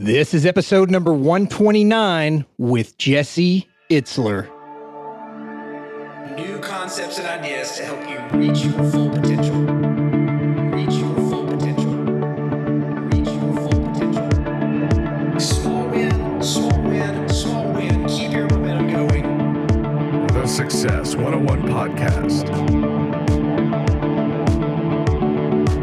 This is episode number 129 with Jesse Itzler. New concepts and ideas to help you reach your full potential. Reach your full potential. Reach your full potential. Small win, small win, small win. Keep your momentum going. The Success 101 Podcast.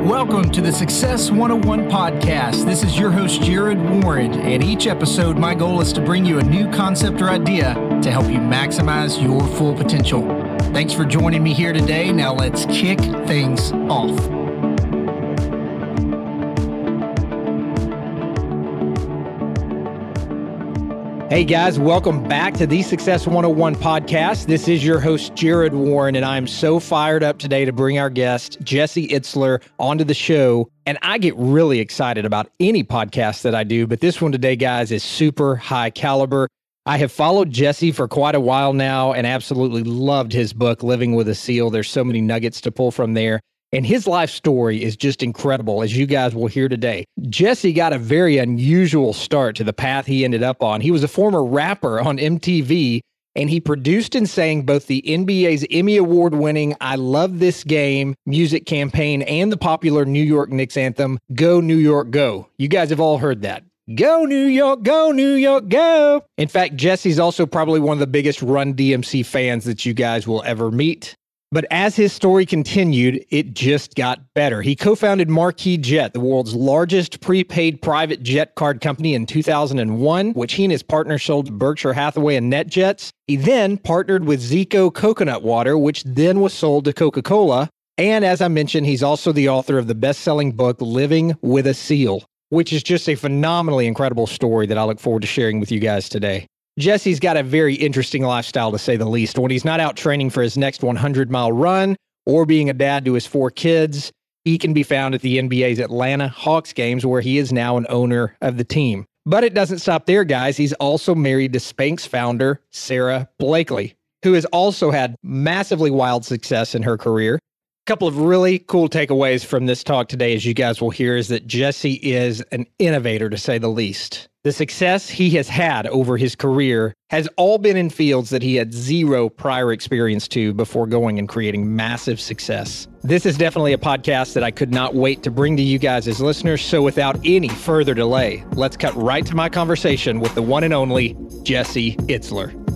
Welcome to the Success 101 podcast. This is your host, Jared Warren. And each episode, my goal is to bring you a new concept or idea to help you maximize your full potential. Thanks for joining me here today. Now let's kick things off. Hey guys, welcome back to the Success 101 podcast. This is your host, Jared Warren, and I'm so fired up today to bring our guest, Jesse Itzler, onto the show. And I get really excited about any podcast that I do, but this one today, guys, is super high caliber. I have followed Jesse for quite a while now and absolutely loved his book, Living with a SEAL. There's so many nuggets to pull from there. And his life story is just incredible, as you guys will hear today. Jesse got a very unusual start to the path he ended up on. He was a former rapper on MTV, and he produced and sang both the NBA's Emmy Award winning I Love This Game music campaign and the popular New York Knicks anthem, Go New York Go. You guys have all heard that. Go New York, go New York, go. In fact, Jesse's also probably one of the biggest Run DMC fans that you guys will ever meet. But as his story continued, it just got better. He co founded Marquis Jet, the world's largest prepaid private jet card company in 2001, which he and his partner sold to Berkshire Hathaway and NetJets. He then partnered with Zico Coconut Water, which then was sold to Coca Cola. And as I mentioned, he's also the author of the best selling book, Living with a SEAL, which is just a phenomenally incredible story that I look forward to sharing with you guys today. Jesse's got a very interesting lifestyle to say the least. When he's not out training for his next 100 mile run or being a dad to his four kids, he can be found at the NBA's Atlanta Hawks games, where he is now an owner of the team. But it doesn't stop there, guys. He's also married to Spanx founder Sara Blakely, who has also had massively wild success in her career. A couple of really cool takeaways from this talk today, as you guys will hear, is that Jesse is an innovator to say the least. The success he has had over his career has all been in fields that he had zero prior experience to before going and creating massive success. This is definitely a podcast that I could not wait to bring to you guys as listeners. So, without any further delay, let's cut right to my conversation with the one and only Jesse Itzler.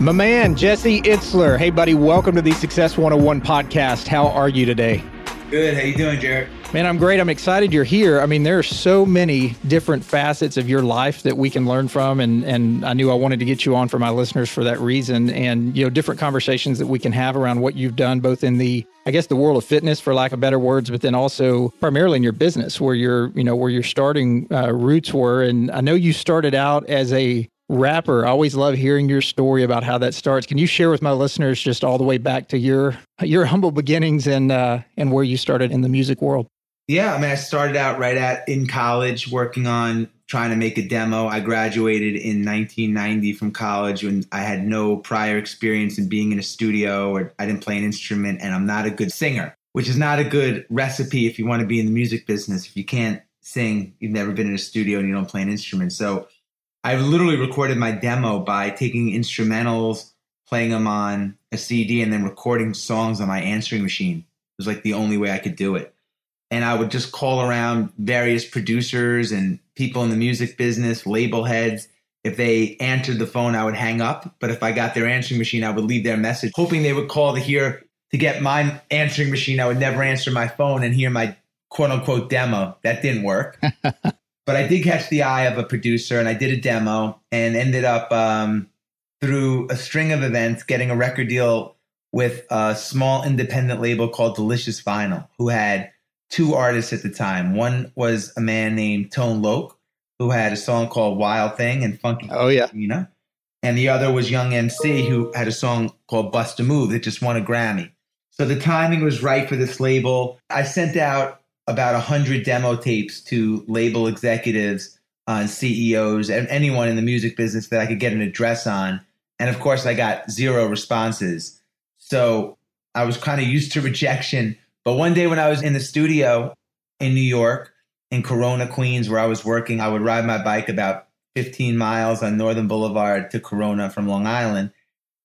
My man, Jesse Itzler. Hey, buddy, welcome to the Success 101 podcast. How are you today? Good. How you doing, Jared? Man, I'm great. I'm excited you're here. I mean, there are so many different facets of your life that we can learn from, and and I knew I wanted to get you on for my listeners for that reason. And you know, different conversations that we can have around what you've done, both in the I guess the world of fitness, for lack of better words, but then also primarily in your business, where your you know where your starting uh, roots were. And I know you started out as a rapper. I always love hearing your story about how that starts. Can you share with my listeners just all the way back to your your humble beginnings and uh, and where you started in the music world? Yeah, I mean, I started out right at in college working on trying to make a demo. I graduated in 1990 from college when I had no prior experience in being in a studio or I didn't play an instrument and I'm not a good singer, which is not a good recipe if you want to be in the music business. If you can't sing, you've never been in a studio and you don't play an instrument. So I literally recorded my demo by taking instrumentals, playing them on a CD, and then recording songs on my answering machine. It was like the only way I could do it. And I would just call around various producers and people in the music business, label heads. If they answered the phone, I would hang up. But if I got their answering machine, I would leave their message, hoping they would call to hear to get my answering machine. I would never answer my phone and hear my quote unquote demo. That didn't work. but I did catch the eye of a producer and I did a demo and ended up um, through a string of events getting a record deal with a small independent label called Delicious Vinyl, who had two artists at the time. One was a man named Tone Loc, who had a song called Wild Thing and Funky. Oh, yeah. And the other was Young MC, who had a song called Bust a Move that just won a Grammy. So the timing was right for this label. I sent out about 100 demo tapes to label executives, uh, CEOs, and anyone in the music business that I could get an address on. And of course, I got zero responses. So I was kind of used to rejection. But one day when I was in the studio in New York, in Corona, Queens, where I was working, I would ride my bike about 15 miles on Northern Boulevard to Corona from Long Island.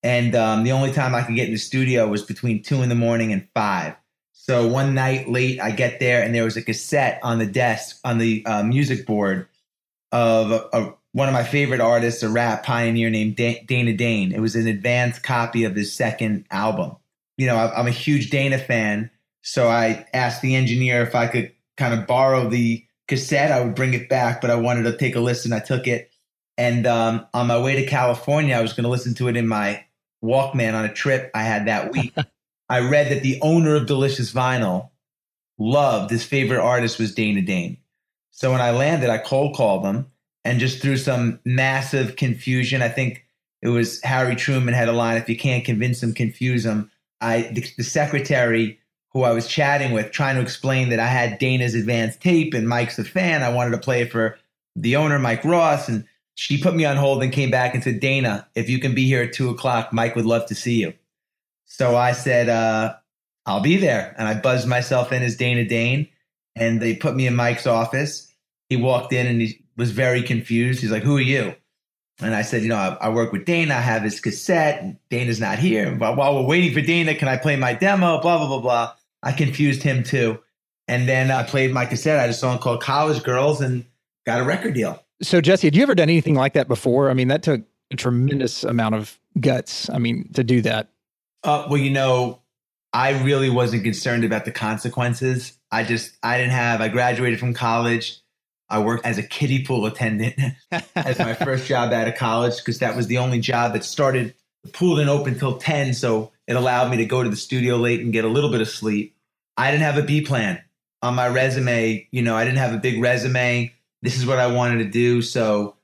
And um, the only time I could get in the studio was between two in the morning and five. So one night late, I get there and there was a cassette on the desk on the uh, music board of a, a, one of my favorite artists, a rap pioneer named da- Dana Dane. It was an advanced copy of his second album. You know, I, I'm a huge Dana fan, so I asked the engineer if I could kind of borrow the cassette. I would bring it back, but I wanted to take a listen. I took it, and um, on my way to California, I was going to listen to it in my Walkman on a trip I had that week. I read that the owner of Delicious Vinyl loved his favorite artist was Dana Dane. So when I landed, I cold called him and just through some massive confusion, I think it was Harry Truman had a line: "If you can't convince them, confuse them." I the, the secretary who I was chatting with, trying to explain that I had Dana's advanced tape and Mike's a fan. I wanted to play for the owner, Mike Ross, and she put me on hold and came back and said, Dana, if you can be here at two o'clock, Mike would love to see you. So I said, uh, I'll be there. And I buzzed myself in as Dana Dane. And they put me in Mike's office. He walked in and he was very confused. He's like, Who are you? And I said, You know, I, I work with Dana. I have his cassette. Dana's not here. But while we're waiting for Dana, can I play my demo? Blah, blah, blah, blah. I confused him too. And then I played my cassette. I had a song called College Girls and got a record deal. So, Jesse, had you ever done anything like that before? I mean, that took a tremendous amount of guts. I mean, to do that. Uh, well, you know, I really wasn't concerned about the consequences. I just, I didn't have, I graduated from college. I worked as a kiddie pool attendant as my first job out of college because that was the only job that started. The pool didn't open until 10. So it allowed me to go to the studio late and get a little bit of sleep. I didn't have a B plan on my resume. You know, I didn't have a big resume. This is what I wanted to do. So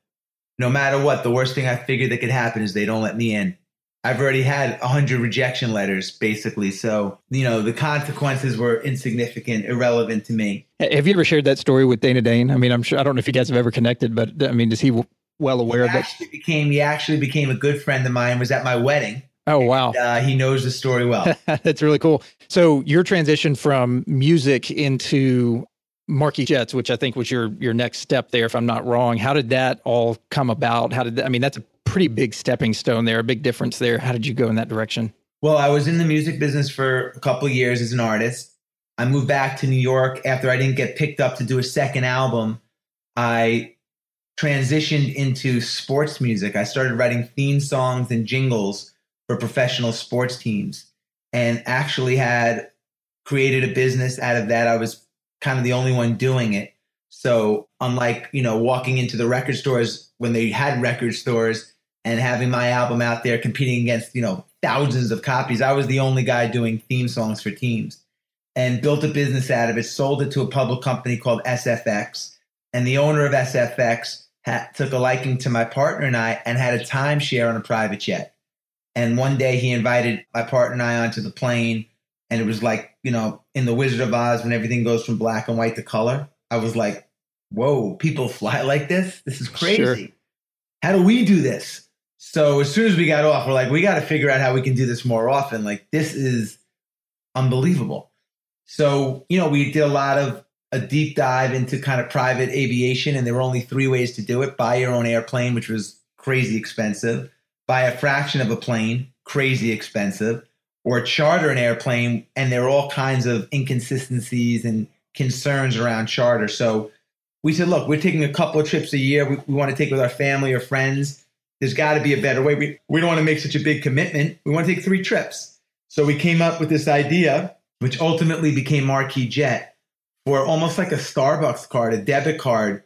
no matter what, the worst thing I figured that could happen is they don't let me in. I've already had 100 rejection letters, basically. So, you know, the consequences were insignificant, irrelevant to me. Have you ever shared that story with Dana Dane? I mean, I'm sure, I don't know if you guys have ever connected, but I mean, is he well aware he of that? Became, he actually became a good friend of mine, was at my wedding. Oh, wow. Uh, he knows the story well. That's really cool. So, your transition from music into Marquis Jets, which I think was your your next step there, if I'm not wrong. How did that all come about? How did that, I mean, that's a pretty big stepping stone there, a big difference there. How did you go in that direction? Well, I was in the music business for a couple years as an artist. I moved back to New York after I didn't get picked up to do a second album. I transitioned into sports music. I started writing theme songs and jingles for professional sports teams and actually had created a business out of that. I was kind of the only one doing it. So, unlike, you know, walking into the record stores when they had record stores, and having my album out there competing against you know thousands of copies. I was the only guy doing theme songs for teams and built a business out of it sold it to a public company called sfx and the owner of sfx had, took a liking to my partner and i and had a timeshare on a private jet. And one day he invited my partner and i onto the plane and it was like you know in the wizard of oz when everything goes from black and white to color i was like whoa people fly like this? This is crazy. Sure. how do we do this so as soon as we got off, we're like, we got to figure out how we can do this more often. Like this is unbelievable. So you know, we did a lot of a deep dive into kind of private aviation, and there were only three ways to do it: buy your own airplane, which was crazy expensive; buy a fraction of a plane, crazy expensive; or charter an airplane. And there were all kinds of inconsistencies and concerns around charter. So we said, look, we're taking a couple of trips a year. We, we want to take with our family or friends there's got to be a better way. We, we don't want to make such a big commitment. We want to take three trips. So we came up with this idea, which ultimately became Marquis Jet, for almost like a Starbucks card, a debit card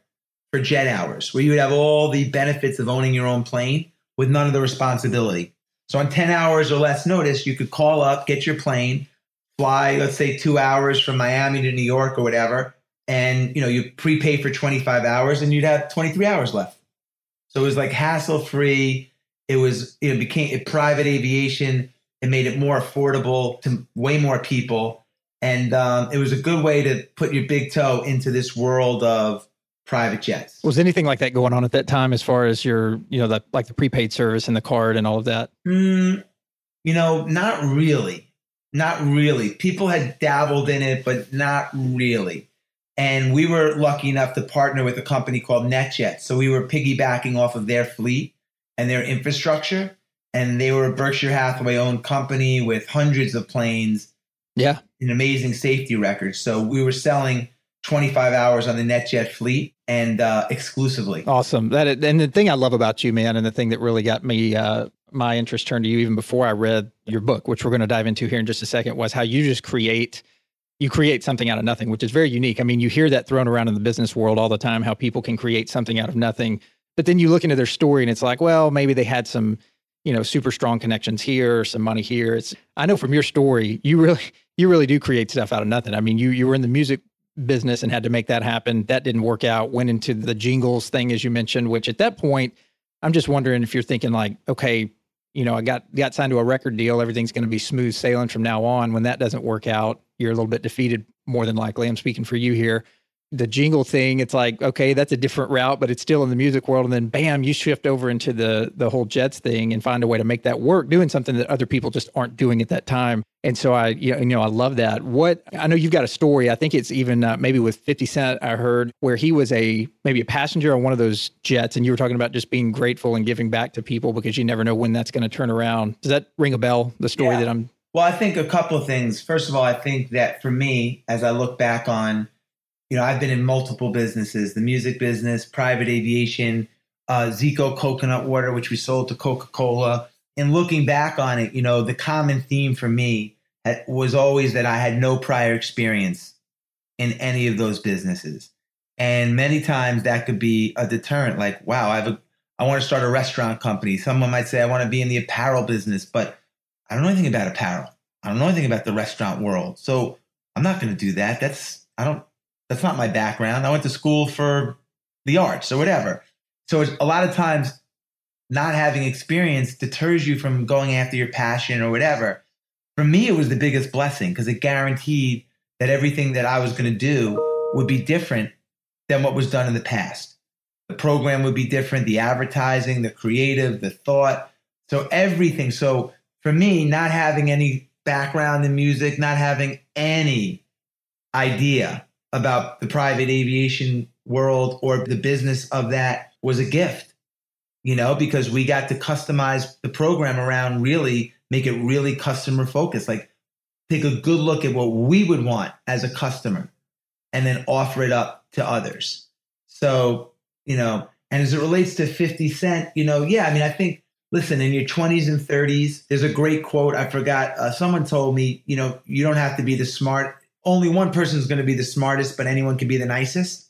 for jet hours, where you would have all the benefits of owning your own plane with none of the responsibility. So on 10 hours or less notice, you could call up, get your plane, fly, let's say two hours from Miami to New York or whatever, and you know, you prepay for 25 hours and you'd have 23 hours left. So it was like hassle free. It was it became it, private aviation. It made it more affordable to way more people, and um, it was a good way to put your big toe into this world of private jets. Was anything like that going on at that time as far as your, you know, the, like the prepaid service and the card and all of that? Mm, You know, not really. Not really. People had dabbled in it, but not really. And we were lucky enough to partner with a company called NetJet. So we were piggybacking off of their fleet and their infrastructure. And they were a Berkshire Hathaway owned company with hundreds of planes, Yeah. an amazing safety record. So we were selling 25 hours on the NetJet fleet and uh, exclusively. Awesome. That and the thing I love about you, man, and the thing that really got me uh, my interest turned to you even before I read your book, which we're going to dive into here in just a second, was how you just create you create something out of nothing, which is very unique. I mean, you hear that thrown around in the business world all the time, how people can create something out of nothing. But then you look into their story and it's like, well, maybe they had some, you know, super strong connections here, some money here. It's I know from your story, you really you really do create stuff out of nothing. I mean, you you were in the music business and had to make that happen. That didn't work out. Went into the jingles thing as you mentioned, which at that point, I'm just wondering if you're thinking like, okay, you know, I got got signed to a record deal, everything's going to be smooth sailing from now on. When that doesn't work out, you're a little bit defeated more than likely. I'm speaking for you here. The jingle thing, it's like, okay, that's a different route, but it's still in the music world. And then bam, you shift over into the the whole Jets thing and find a way to make that work, doing something that other people just aren't doing at that time. And so I, you know, you know I love that. What I know you've got a story. I think it's even uh, maybe with 50 Cent. I heard where he was a maybe a passenger on one of those jets, and you were talking about just being grateful and giving back to people because you never know when that's going to turn around. Does that ring a bell? The story Yeah. that I'm. Well, I think a couple of things. First of all, I think that for me, as I look back on, you know, I've been in multiple businesses the music business, private aviation, uh, Zico coconut water, which we sold to Coca Cola. And looking back on it, you know, the common theme for me was always that I had no prior experience in any of those businesses. And many times that could be a deterrent, like, wow, I have a, I want to start a restaurant company. Someone might say, I want to be in the apparel business, but I don't know anything about apparel. I don't know anything about the restaurant world. So I'm not going to do that. That's, I don't, that's not my background. I went to school for the arts or whatever. So a lot of times not having experience deters you from going after your passion or whatever. For me, it was the biggest blessing because it guaranteed that everything that I was going to do would be different than what was done in the past. The program would be different, the advertising, the creative, the thought. So everything. So for me, not having any background in music, not having any idea about the private aviation world or the business of that was a gift, you know, because we got to customize the program around really make it really customer focused. Like take a good look at what we would want as a customer and then offer it up to others. So, you know, and as it relates to 50 Cent, you know, yeah, I mean, I think, listen, in your 20s and 30s, there's a great quote. I forgot. Uh, someone told me, you know, you don't have to be the smart. Only one person is going to be the smartest, but anyone can be the nicest.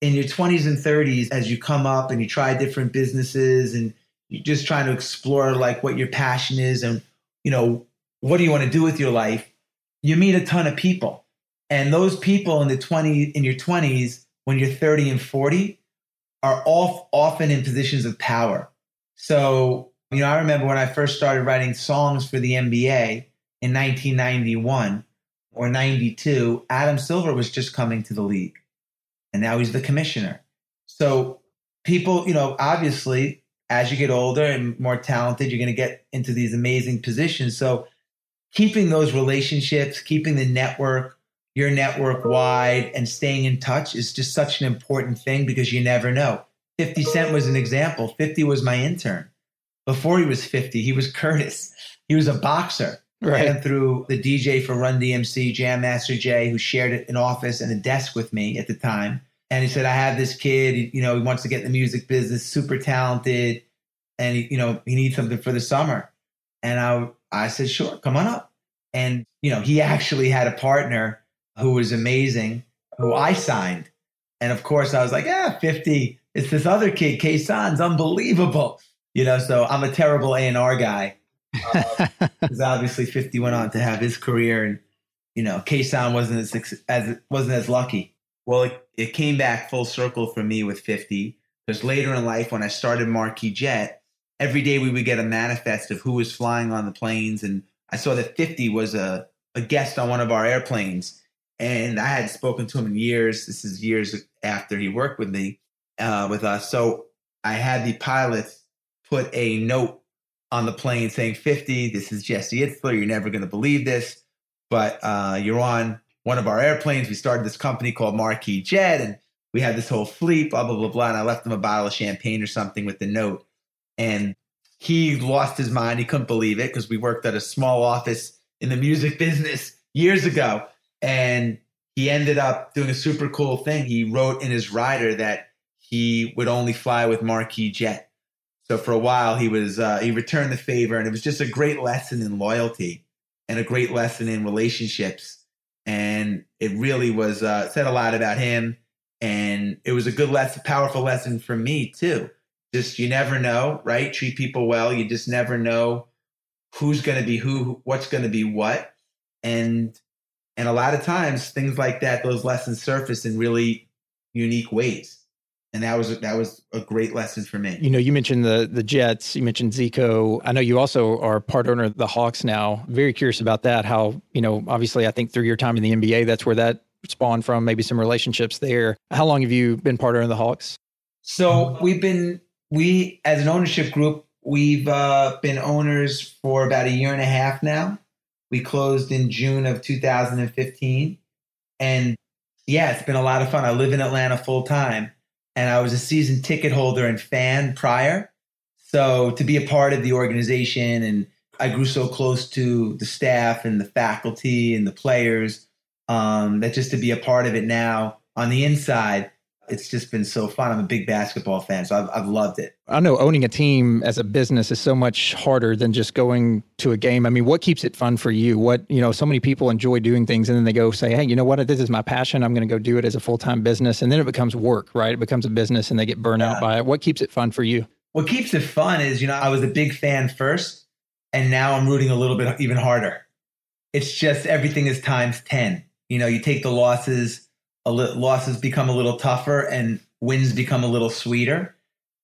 In your 20s and 30s, as you come up and you try different businesses and you're just trying to explore like what your passion is and, you know, what do you want to do with your life? You meet a ton of people. And those people in the 20 in your 20s, when you're 30 and 40, are all often in positions of power. So, you know, I remember when I first started writing songs for the NBA in 1991 or 92, Adam Silver was just coming to the league. And now he's the commissioner. So, people, you know, obviously, as you get older and more talented, you're going to get into these amazing positions. So, keeping those relationships, keeping the network, your network wide, and staying in touch is just such an important thing because you never know. 50 Cent was an example. 50 was my intern. Before he was 50, he was Curtis. He was a boxer. Right. And through the DJ for Run DMC, Jam Master Jay, who shared an office and a desk with me at the time. And he said, I have this kid, you know, he wants to get in the music business, super talented, and he, you know, he needs something for the summer. And I I said, sure, come on up. And, you know, he actually had a partner who was amazing, who I signed. And of course, I was like, yeah, 50. It's this other kid, K-San's unbelievable. You know, so I'm a terrible A&R guy. Because obviously 50 went on to have his career and, you know, K-San wasn't as, as wasn't as lucky. Well, it, it came back full circle for me with 50. Because later in life, when I started Marquis Jet, every day we would get a manifest of who was flying on the planes. And I saw that 50 was a, a guest on one of our airplanes. And I had spoken to him in years. This is years after he worked with me, uh, with us. So I had the pilots put a note on the plane saying 50. This is Jesse Itzler. You're never going to believe this, but uh, you're on one of our airplanes. We started this company called Marquis Jet, and we had this whole fleet, blah, blah, blah, blah. And I left him a bottle of champagne or something with the note. And he lost his mind. He couldn't believe it because we worked at a small office in the music business years ago. And he ended up doing a super cool thing. He wrote in his rider that he would only fly with Marquis Jet. So for a while, he was uh, he returned the favor, and it was just a great lesson in loyalty and a great lesson in relationships. And it really was uh, said a lot about him, and it was a good lesson, powerful lesson for me too. Just you never know, right? Treat people well. You just never know who's going to be who, what's going to be what, and and a lot of times things like that, those lessons surface in really unique ways. And that was that was a great lesson for me. You know, you mentioned the the Jets, you mentioned Zico. I know you also are part owner of the Hawks now. Very curious about that. How, you know, obviously I think through your time in the NBA, that's where that spawned from, maybe some relationships there. How long have you been part owner of the Hawks? So we've been we as an ownership group, we've uh, been owners for about a year and a half now. We closed in June of 2015. And yeah, it's been a lot of fun. I live in Atlanta full time and I was a season ticket holder and fan prior. So to be a part of the organization and I grew so close to the staff and the faculty and the players um, that just to be a part of it now on the inside it's just been so fun. I'm a big basketball fan, so I've, I've loved it. I know owning a team as a business is so much harder than just going to a game. I mean, what keeps it fun for you? What, you know, so many people enjoy doing things and then they go say, hey, you know what? This is my passion. I'm going to go do it as a full time business. And then it becomes work, right? It becomes a business and they get burned yeah. out by it. What keeps it fun for you? What keeps it fun is, you know, I was a big fan first, and now I'm rooting a little bit even harder. It's just everything is times 10. You know, you take the losses li- losses become a little tougher and wins become a little sweeter.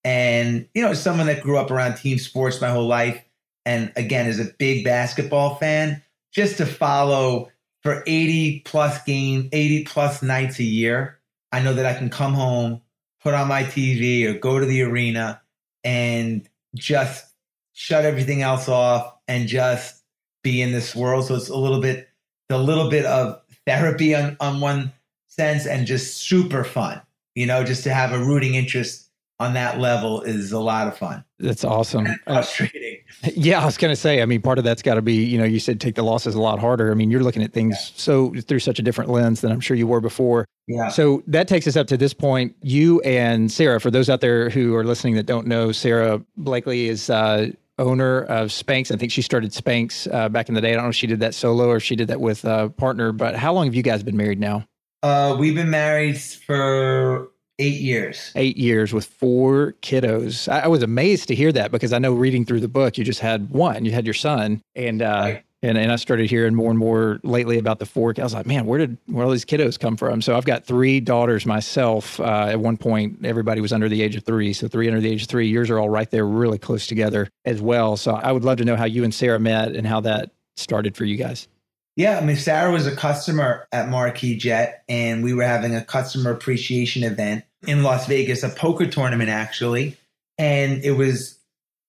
And, you know, as someone that grew up around team sports my whole life, and again, is a big basketball fan, just to follow for 80 plus game, 80 plus nights a year, I know that I can come home, put on my TV or go to the arena and just shut everything else off and just be in this world. So it's a little bit, a little bit of therapy on, on one sense and just super fun. You know, just to have a rooting interest on that level is a lot of fun. That's awesome. frustrating. Yeah, I was going to say. I mean, part of that's got to be, you know, you said take the losses a lot harder. I mean, you're looking at things yeah. so through such a different lens than I'm sure you were before. Yeah. So that takes us up to this point. You and Sara, for those out there who are listening that don't know, Sara Blakely is uh, owner of Spanx. I think she started Spanx uh, back in the day. I don't know if she did that solo or if she did that with a partner. But how long have you guys been married now? Uh, we've been married for eight years. Eight years with four kiddos. I, I, was amazed to hear that because I know reading through the book, you just had one. You had your son, and uh, right. and and I started hearing more and more lately about the four. I was like, man, where did where all these kiddos come from? So I've got three daughters myself. Uh, at one point, everybody was under the age of three, so three under the age of three. Yours are all right there, really close together as well. So I would love to know how you and Sara met and how that started for you guys. Yeah, I mean, Sara was a customer at Marquis Jet, and we were having a customer appreciation event in Las Vegas, a poker tournament actually. And it was,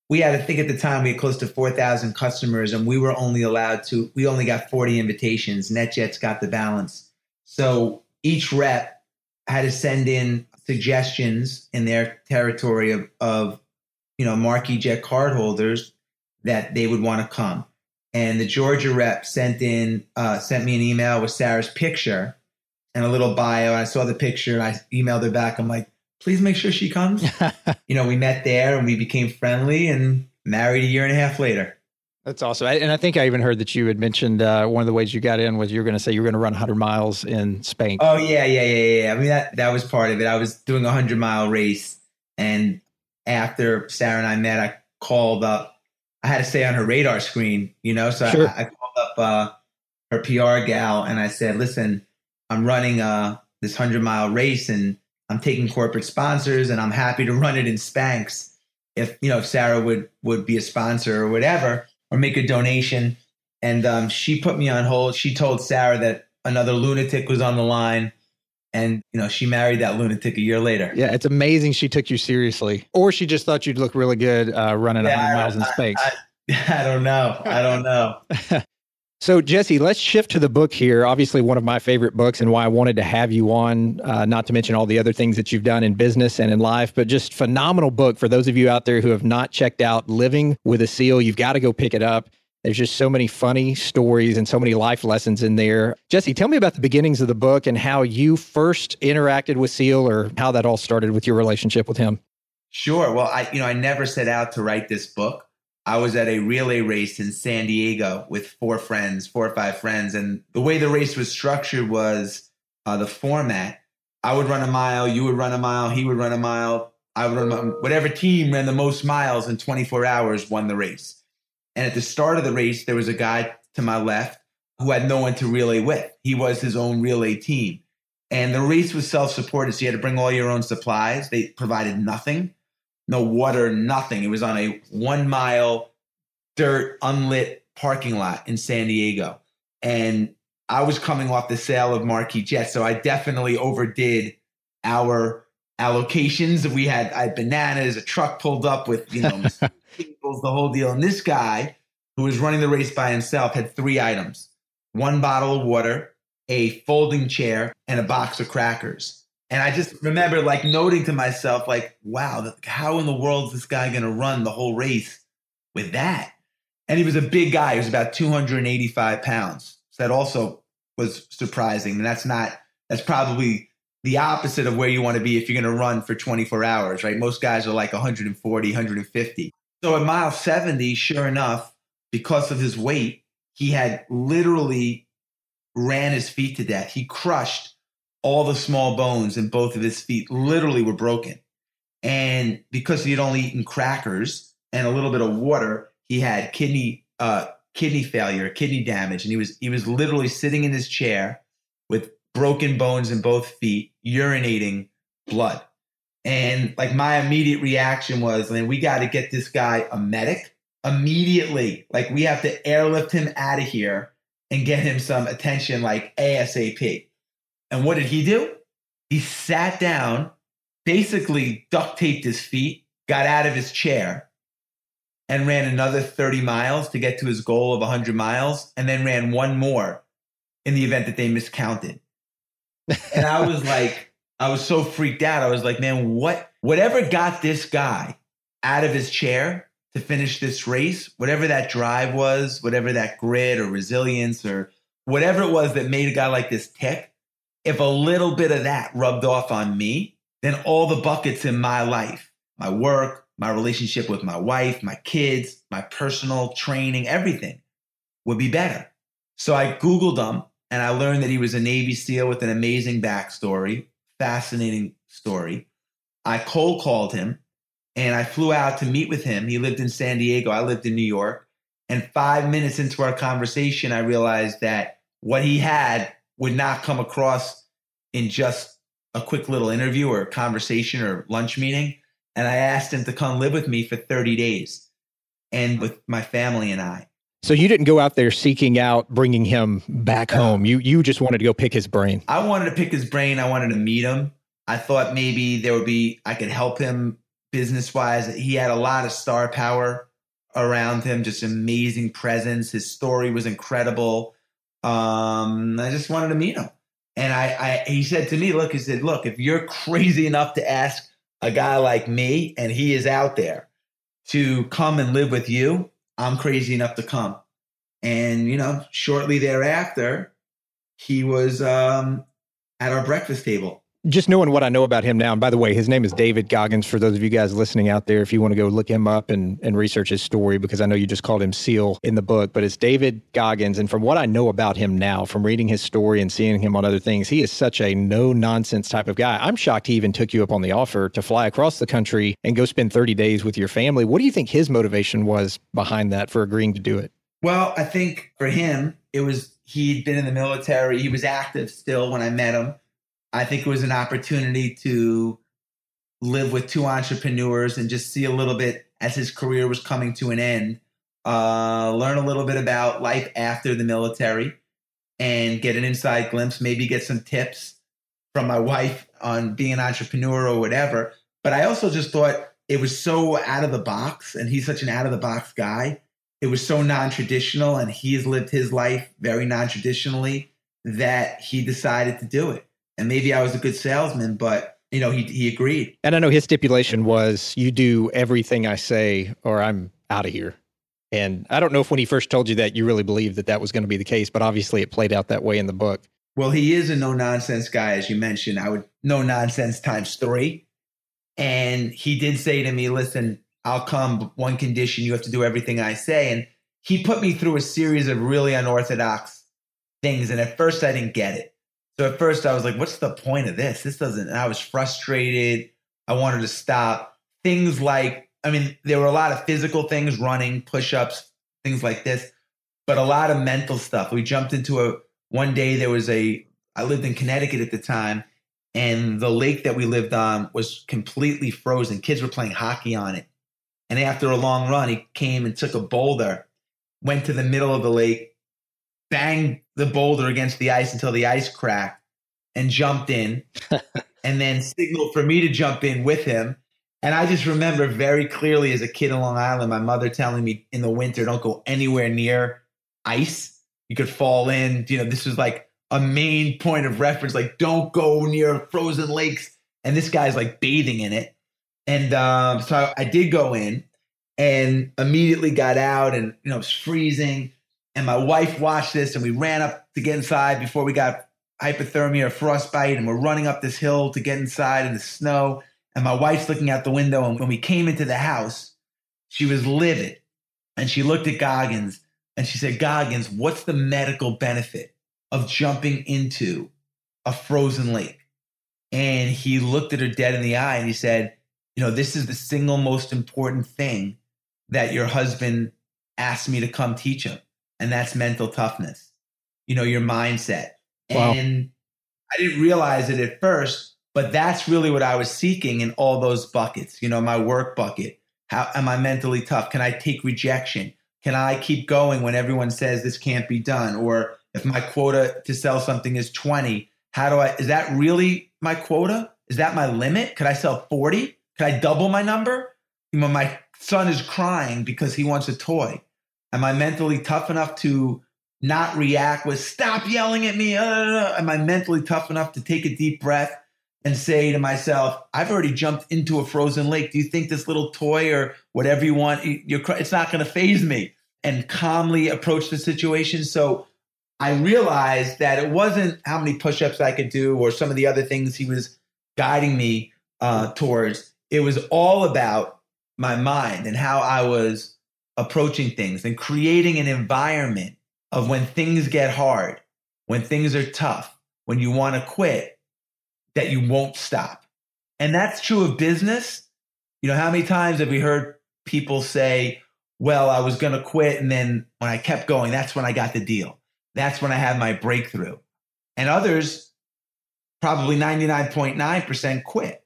we had, I think at the time, we had close to 4,000 customers, and we were only allowed to, we only got 40 invitations. NetJets got the balance. So each rep had to send in suggestions in their territory of, of you know, Marquis Jet cardholders that they would want to come and the Georgia rep sent in uh, sent me an email with Sara's picture and a little bio. And I saw the picture and I emailed her back. I'm like, please make sure she comes. you know, we met there and we became friendly and married a year and a half later. That's awesome. And I think I even heard that you had mentioned uh, one of the ways you got in was you were going to say you were going to run 100 miles in Spanx. Oh yeah, yeah, yeah, yeah. I mean that that was part of it. I was doing a 100 mile race, and after Sara and I met, I called up I had to stay on her radar screen, you know. So sure. I, I, called up uh, her PR gal and I said, "Listen, I'm running uh, this hundred mile race and I'm taking corporate sponsors and I'm happy to run it in Spanx. If you know, if Sara would would be a sponsor or whatever, or make a donation." And um, she put me on hold. She told Sara that another lunatic was on the line, And, you know, she married that lunatic a year later. Yeah, it's amazing she took you seriously, or she just thought you'd look really good uh, running Yeah, 100 miles in Spanx. I, I don't know. I don't know. So, Jesse, let's shift to the book here. Obviously, one of my favorite books, and why I wanted to have you on, uh, not to mention all the other things that you've done in business and in life, but just phenomenal book for those of you out there who have not checked out Living with a SEAL. You've got to go pick it up. There's just so many funny stories and so many life lessons in there. Jesse, tell me about the beginnings of the book and how you first interacted with SEAL or how that all started with your relationship with him. Sure. Well, I, you know, I never set out to write this book. I was at a relay race in San Diego with four friends, four or five friends, and the way the race was structured was uh, the format. I would run a mile, you would run a mile, he would run a mile. I would run whatever team ran the most miles in 24 hours won the race. And at the start of the race, there was a guy to my left who had no one to relay with. He was his own relay team. And the race was self supported. So you had to bring all your own supplies. They provided nothing no water, nothing. It was on a one mile dirt, unlit parking lot in San Diego. And I was coming off the sale of Marquis Jet. So I definitely overdid our allocations. We had, I had bananas, a truck pulled up with, you know, the whole deal. And this guy who was running the race by himself had three items one bottle of water, a folding chair, and a box of crackers. And I just remember like noting to myself, like, wow, how in the world is this guy going to run the whole race with that? And he was a big guy. He was about 285 pounds. So that also was surprising. And that's not, that's probably the opposite of where you want to be if you're going to run for 24 hours, right? Most guys are like 140, 150. So at mile 70, sure enough, because of his weight, he had literally ran his feet to death. He crushed all the small bones in both of his feet, literally were broken. And because he had only eaten crackers and a little bit of water, he had kidney uh, kidney failure, kidney damage, and he was he was literally sitting in his chair with broken bones in both feet, urinating blood. And like my immediate reaction was, man, we got to get this guy a medic immediately. Like we have to airlift him out of here and get him some attention like ASAP. And what did he do? He sat down, basically duct taped his feet, got out of his chair, and ran another 30 miles to get to his goal of 100 miles, and then ran one more in the event that they miscounted. And I was like, I was so freaked out. I was like, man, what, whatever got this guy out of his chair to finish this race, whatever that drive was, whatever that grit or resilience or whatever it was that made a guy like this tick, if a little bit of that rubbed off on me, then all the buckets in my life, my work, my relationship with my wife, my kids, my personal training, everything would be better. So I Googled him and I learned that he was a Navy SEAL with an amazing backstory, fascinating story. I cold called him and I flew out to meet with him. He lived in San Diego, I lived in New York. And five minutes into our conversation, I realized that what he had would not come across in just a quick little interview or conversation or lunch meeting. And I asked him to come live with me for 30 days and with my family and I. So you didn't go out there seeking out bringing him back home. You you just wanted to go pick his brain. I wanted to pick his brain. I wanted to meet him. I thought maybe there would be, I could help him business wise. He had a lot of star power around him, just amazing presence. His story was incredible. Um, I just wanted to meet him. And I, I, he said to me, look, he said, look, if you're crazy enough to ask a guy like me and he is out there to come and live with you, I'm crazy enough to come. And, you know, shortly thereafter, he was um, at our breakfast table. Just knowing what I know about him now, and by the way, his name is David Goggins. For those of you guys listening out there, if you want to go look him up and, and research his story, because I know you just called him Seal in the book, but it's David Goggins. And from what I know about him now, from reading his story and seeing him on other things, he is such a no nonsense type of guy. I'm shocked he even took you up on the offer to fly across the country and go spend 30 days with your family. What do you think his motivation was behind that for agreeing to do it? Well, I think for him, it was he'd been in the military. He was active still when I met him. I think it was an opportunity to live with two entrepreneurs and just see a little bit as his career was coming to an end, uh, learn a little bit about life after the military and get an inside glimpse, maybe get some tips from my wife on being an entrepreneur or whatever. But I also just thought it was so out of the box, and he's such an out of the box guy. It was so non traditional, and he's lived his life very non traditionally that he decided to do it. And maybe I was a good salesman, but you know, he he agreed. And I know his stipulation was you do everything I say or I'm out of here. And I don't know if when he first told you that you really believed that that was going to be the case, but obviously it played out that way in the book. Well, he is a no nonsense guy, as you mentioned. I would no nonsense times three. And he did say to me, listen, I'll come, but one condition, you have to do everything I say. And he put me through a series of really unorthodox things. And at first, I didn't get it. So at first, I was like, what's the point of this? This doesn't, and I was frustrated. I wanted to stop. Things like, I mean, there were a lot of physical things, running, push ups, things like this, but a lot of mental stuff. We jumped into a, one day there was a, I lived in Connecticut at the time, and the lake that we lived on was completely frozen. Kids were playing hockey on it. And after a long run, he came and took a boulder, went to the middle of the lake, banged the boulder against the ice until the ice cracked, and jumped in, and then signaled for me to jump in with him. And I just remember very clearly as a kid in Long Island, my mother telling me in the winter, don't go anywhere near ice. You could fall in. You know, this was like a main point of reference, like don't go near frozen lakes. And this guy's like bathing in it. And um, so I, I did go in and immediately got out and, you know, it was freezing. And my wife watched this and we ran up to get inside before we got hypothermia or frostbite. And we're running up this hill to get inside in the snow. And my wife's looking out the window. And when we came into the house, she was livid. And she looked at Goggins and she said, Goggins, what's the medical benefit of jumping into a frozen lake? And he looked at her dead in the eye and he said, You know, this is the single most important thing that your husband asked me to come teach him. And that's mental toughness, you know, your mindset. Wow. And I didn't realize it at first, but that's really what I was seeking in all those buckets, you know, my work bucket. How am I mentally tough? Can I take rejection? Can I keep going when everyone says this can't be done? Or if my quota to sell something is 20, how do I, is that really my quota? Is that my limit? Could I sell 40? Could I double my number? You know, my son is crying because he wants a toy. Am I mentally tough enough to not react with stop yelling at me? Uh, am I mentally tough enough to take a deep breath and say to myself, I've already jumped into a frozen lake. Do you think this little toy or whatever you want, it's not going to faze me? And calmly approach the situation. So I realized that it wasn't how many push ups I could do or some of the other things he was guiding me uh, towards. It was all about my mind and how I was approaching things and creating an environment of when things get hard, when things are tough, when you want to quit, that you won't stop. And that's true of business. You know, how many times have we heard people say, well, I was going to quit. And then when I kept going, that's when I got the deal. That's when I had my breakthrough. And others, probably 99.9% quit.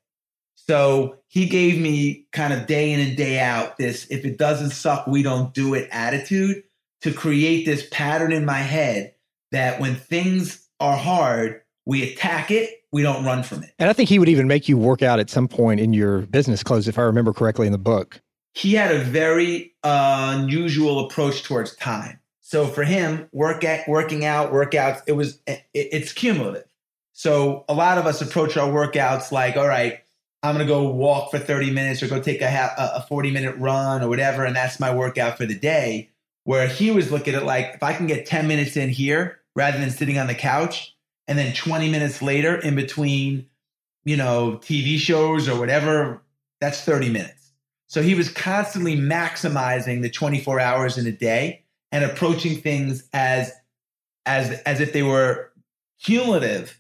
So he gave me kind of day in and day out this if it doesn't suck, we don't do it attitude to create this pattern in my head that when things are hard, we attack it, we don't run from it. And I think he would even make you work out at some point in your business clothes, if I remember correctly in the book. He had a very uh, unusual approach towards time. So for him, work at, working out, workouts, it was it, it's cumulative. So a lot of us approach our workouts like, all right, I'm gonna go walk for 30 minutes or go take a half, a 40 minute run or whatever, and that's my workout for the day. Where he was looking at like, if I can get 10 minutes in here rather than sitting on the couch, and then 20 minutes later in between, you know, TV shows or whatever, that's 30 minutes. So he was constantly maximizing the 24 hours in a day and approaching things as as as if they were cumulative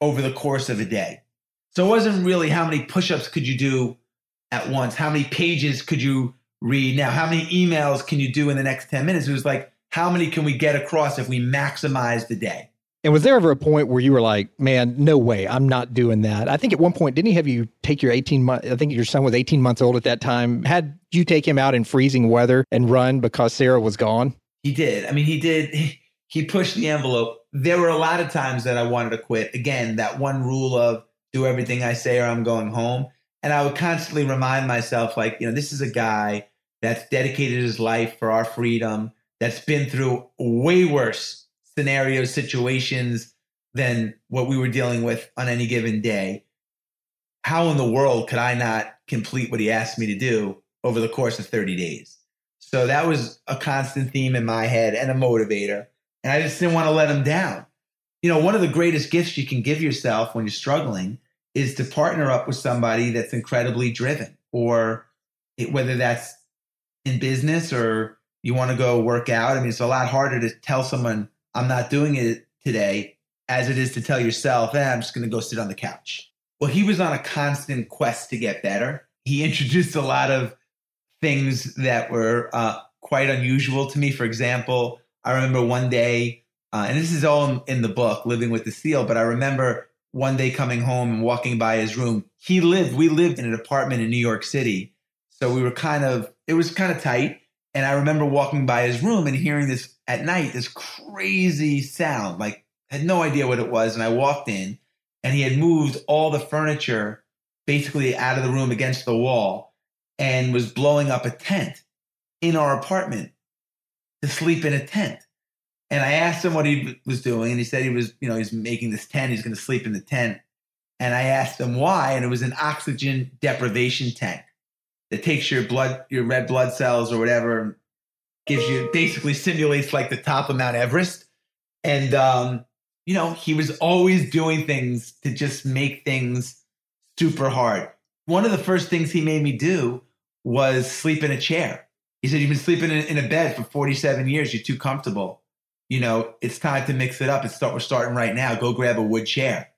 over the course of a day. So it wasn't really how many push-ups could you do at once, how many pages could you read now, how many emails can you do in the next 10 minutes? It was like how many can we get across if we maximize the day? And was there ever a point where you were like, man, no way, I'm not doing that? I think at one point, didn't he have you take your 18 month, I think your son was 18 months old at that time. Had you take him out in freezing weather and run because Sara was gone? He did. I mean, he did. he pushed the envelope. There were a lot of times that I wanted to quit. Again, that one rule of do everything I say or I'm going home. And I would constantly remind myself, like, you know, this is a guy that's dedicated his life for our freedom, that's been through way worse scenarios, situations than what we were dealing with on any given day. How in the world could I not complete what he asked me to do over the course of 30 days? So that was a constant theme in my head and a motivator. And I just didn't want to let him down. You know, one of the greatest gifts you can give yourself when you're struggling is to partner up with somebody that's incredibly driven, or it, whether that's in business or you want to go work out. I mean, it's a lot harder to tell someone, I'm not doing it today, as it is to tell yourself, eh, I'm just going to go sit on the couch. Well, he was on a constant quest to get better. He introduced a lot of things that were uh, quite unusual to me. For example, I remember one day, uh, and this is all in the book, Living with the Seal, but I remember one day coming home and walking by his room. He lived, we lived in an apartment in New York City. So we were kind of, it was kind of tight. And I remember walking by his room and hearing this at night, this crazy sound, like had no idea what it was. And I walked in and he had moved all the furniture basically out of the room against the wall and was blowing up a tent in our apartment to sleep in a tent. And I asked him what he was doing, and he said he was, you know, he's making this tent. He's going to sleep in the tent. And I asked him why, and it was an oxygen deprivation tank that takes your blood, your red blood cells or whatever, gives you basically simulates like the top of Mount Everest. And um, you know, he was always doing things to just make things super hard. One of the first things he made me do was sleep in a chair. He said, You've been sleeping in, in a bed for 47 years. You're too comfortable. You know, it's time to mix it up. It's start, we're starting right now. Go grab a wood chair.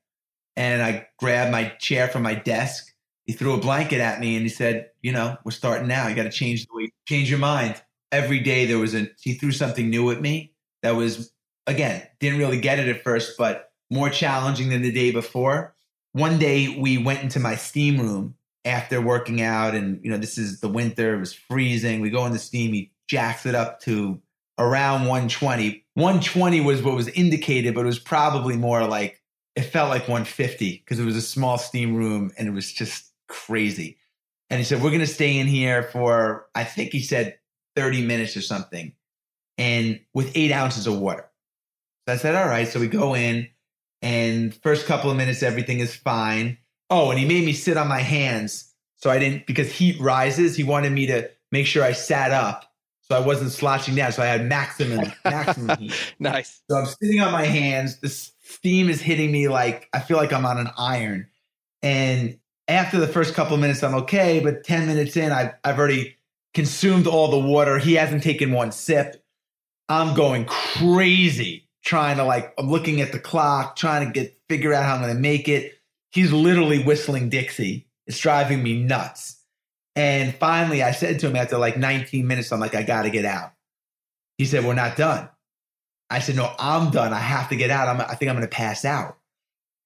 And I grabbed my chair from my desk. He threw a blanket at me and he said, You know, we're starting now. You got to change the way, change your mind. Every day there was a, he threw something new at me that was, again, didn't really get it at first, but more challenging than the day before. One day we went into my steam room after working out and you know this is the winter it was freezing we go in the steam he jacks it up to around 120 120 was what was indicated but it was probably more like it felt like 150 because it was a small steam room and it was just crazy. And he said we're going to stay in here for i think he said 30 minutes or something and with eight ounces of water. So i said all right. So we go in and first couple of minutes everything is fine. Oh, and he made me sit on my hands. So I didn't, because heat rises, he wanted me to make sure I sat up so I wasn't sloshing down. So I had maximum, maximum heat. nice. So I'm sitting on my hands. The steam is hitting me like I feel like I'm on an iron. And after the first couple of minutes, I'm okay. But 10 minutes in, I've, I've already consumed all the water. He hasn't taken one sip. I'm going crazy trying to like, I'm looking at the clock, trying to get, figure out how I'm going to make it he's literally whistling Dixie. It's driving me nuts. And finally, I said to him after like 19 minutes, I'm like, I got to get out. He said, We're not done. I said, No, I'm done. I have to get out. I'm, I think I'm going to pass out.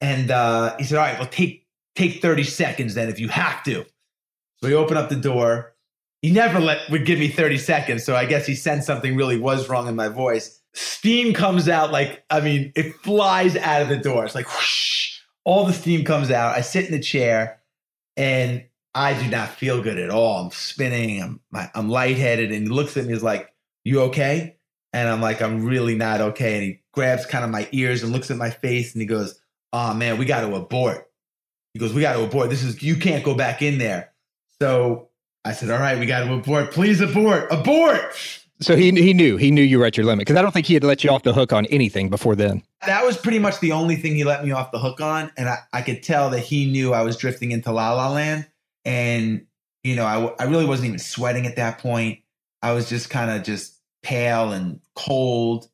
And uh, he said, All right, well, take, take 30 seconds then if you have to. So he opened up the door. He never let would give me 30 seconds. So I guess he sensed something really was wrong in my voice. Steam comes out like, I mean, it flies out of the door. It's like whoosh all the steam comes out. I sit in the chair and I do not feel good at all. I'm spinning. I'm I'm lightheaded. And he looks at me. He's like, "You okay?" And I'm like, "I'm really not okay." And he grabs kind of my ears and looks at my face and he goes, "Oh man, we got to abort." He goes, "We got to abort. This is you can't go back in there." So I said, "All right, we got to abort. Please abort. Abort." So he he knew he knew you were at your limit because I don't think he had let you off the hook on anything before then. That was pretty much the only thing he let me off the hook on, and I, I could tell that he knew I was drifting into La La Land, and you know I I really wasn't even sweating at that point. I was just kind of just pale and cold,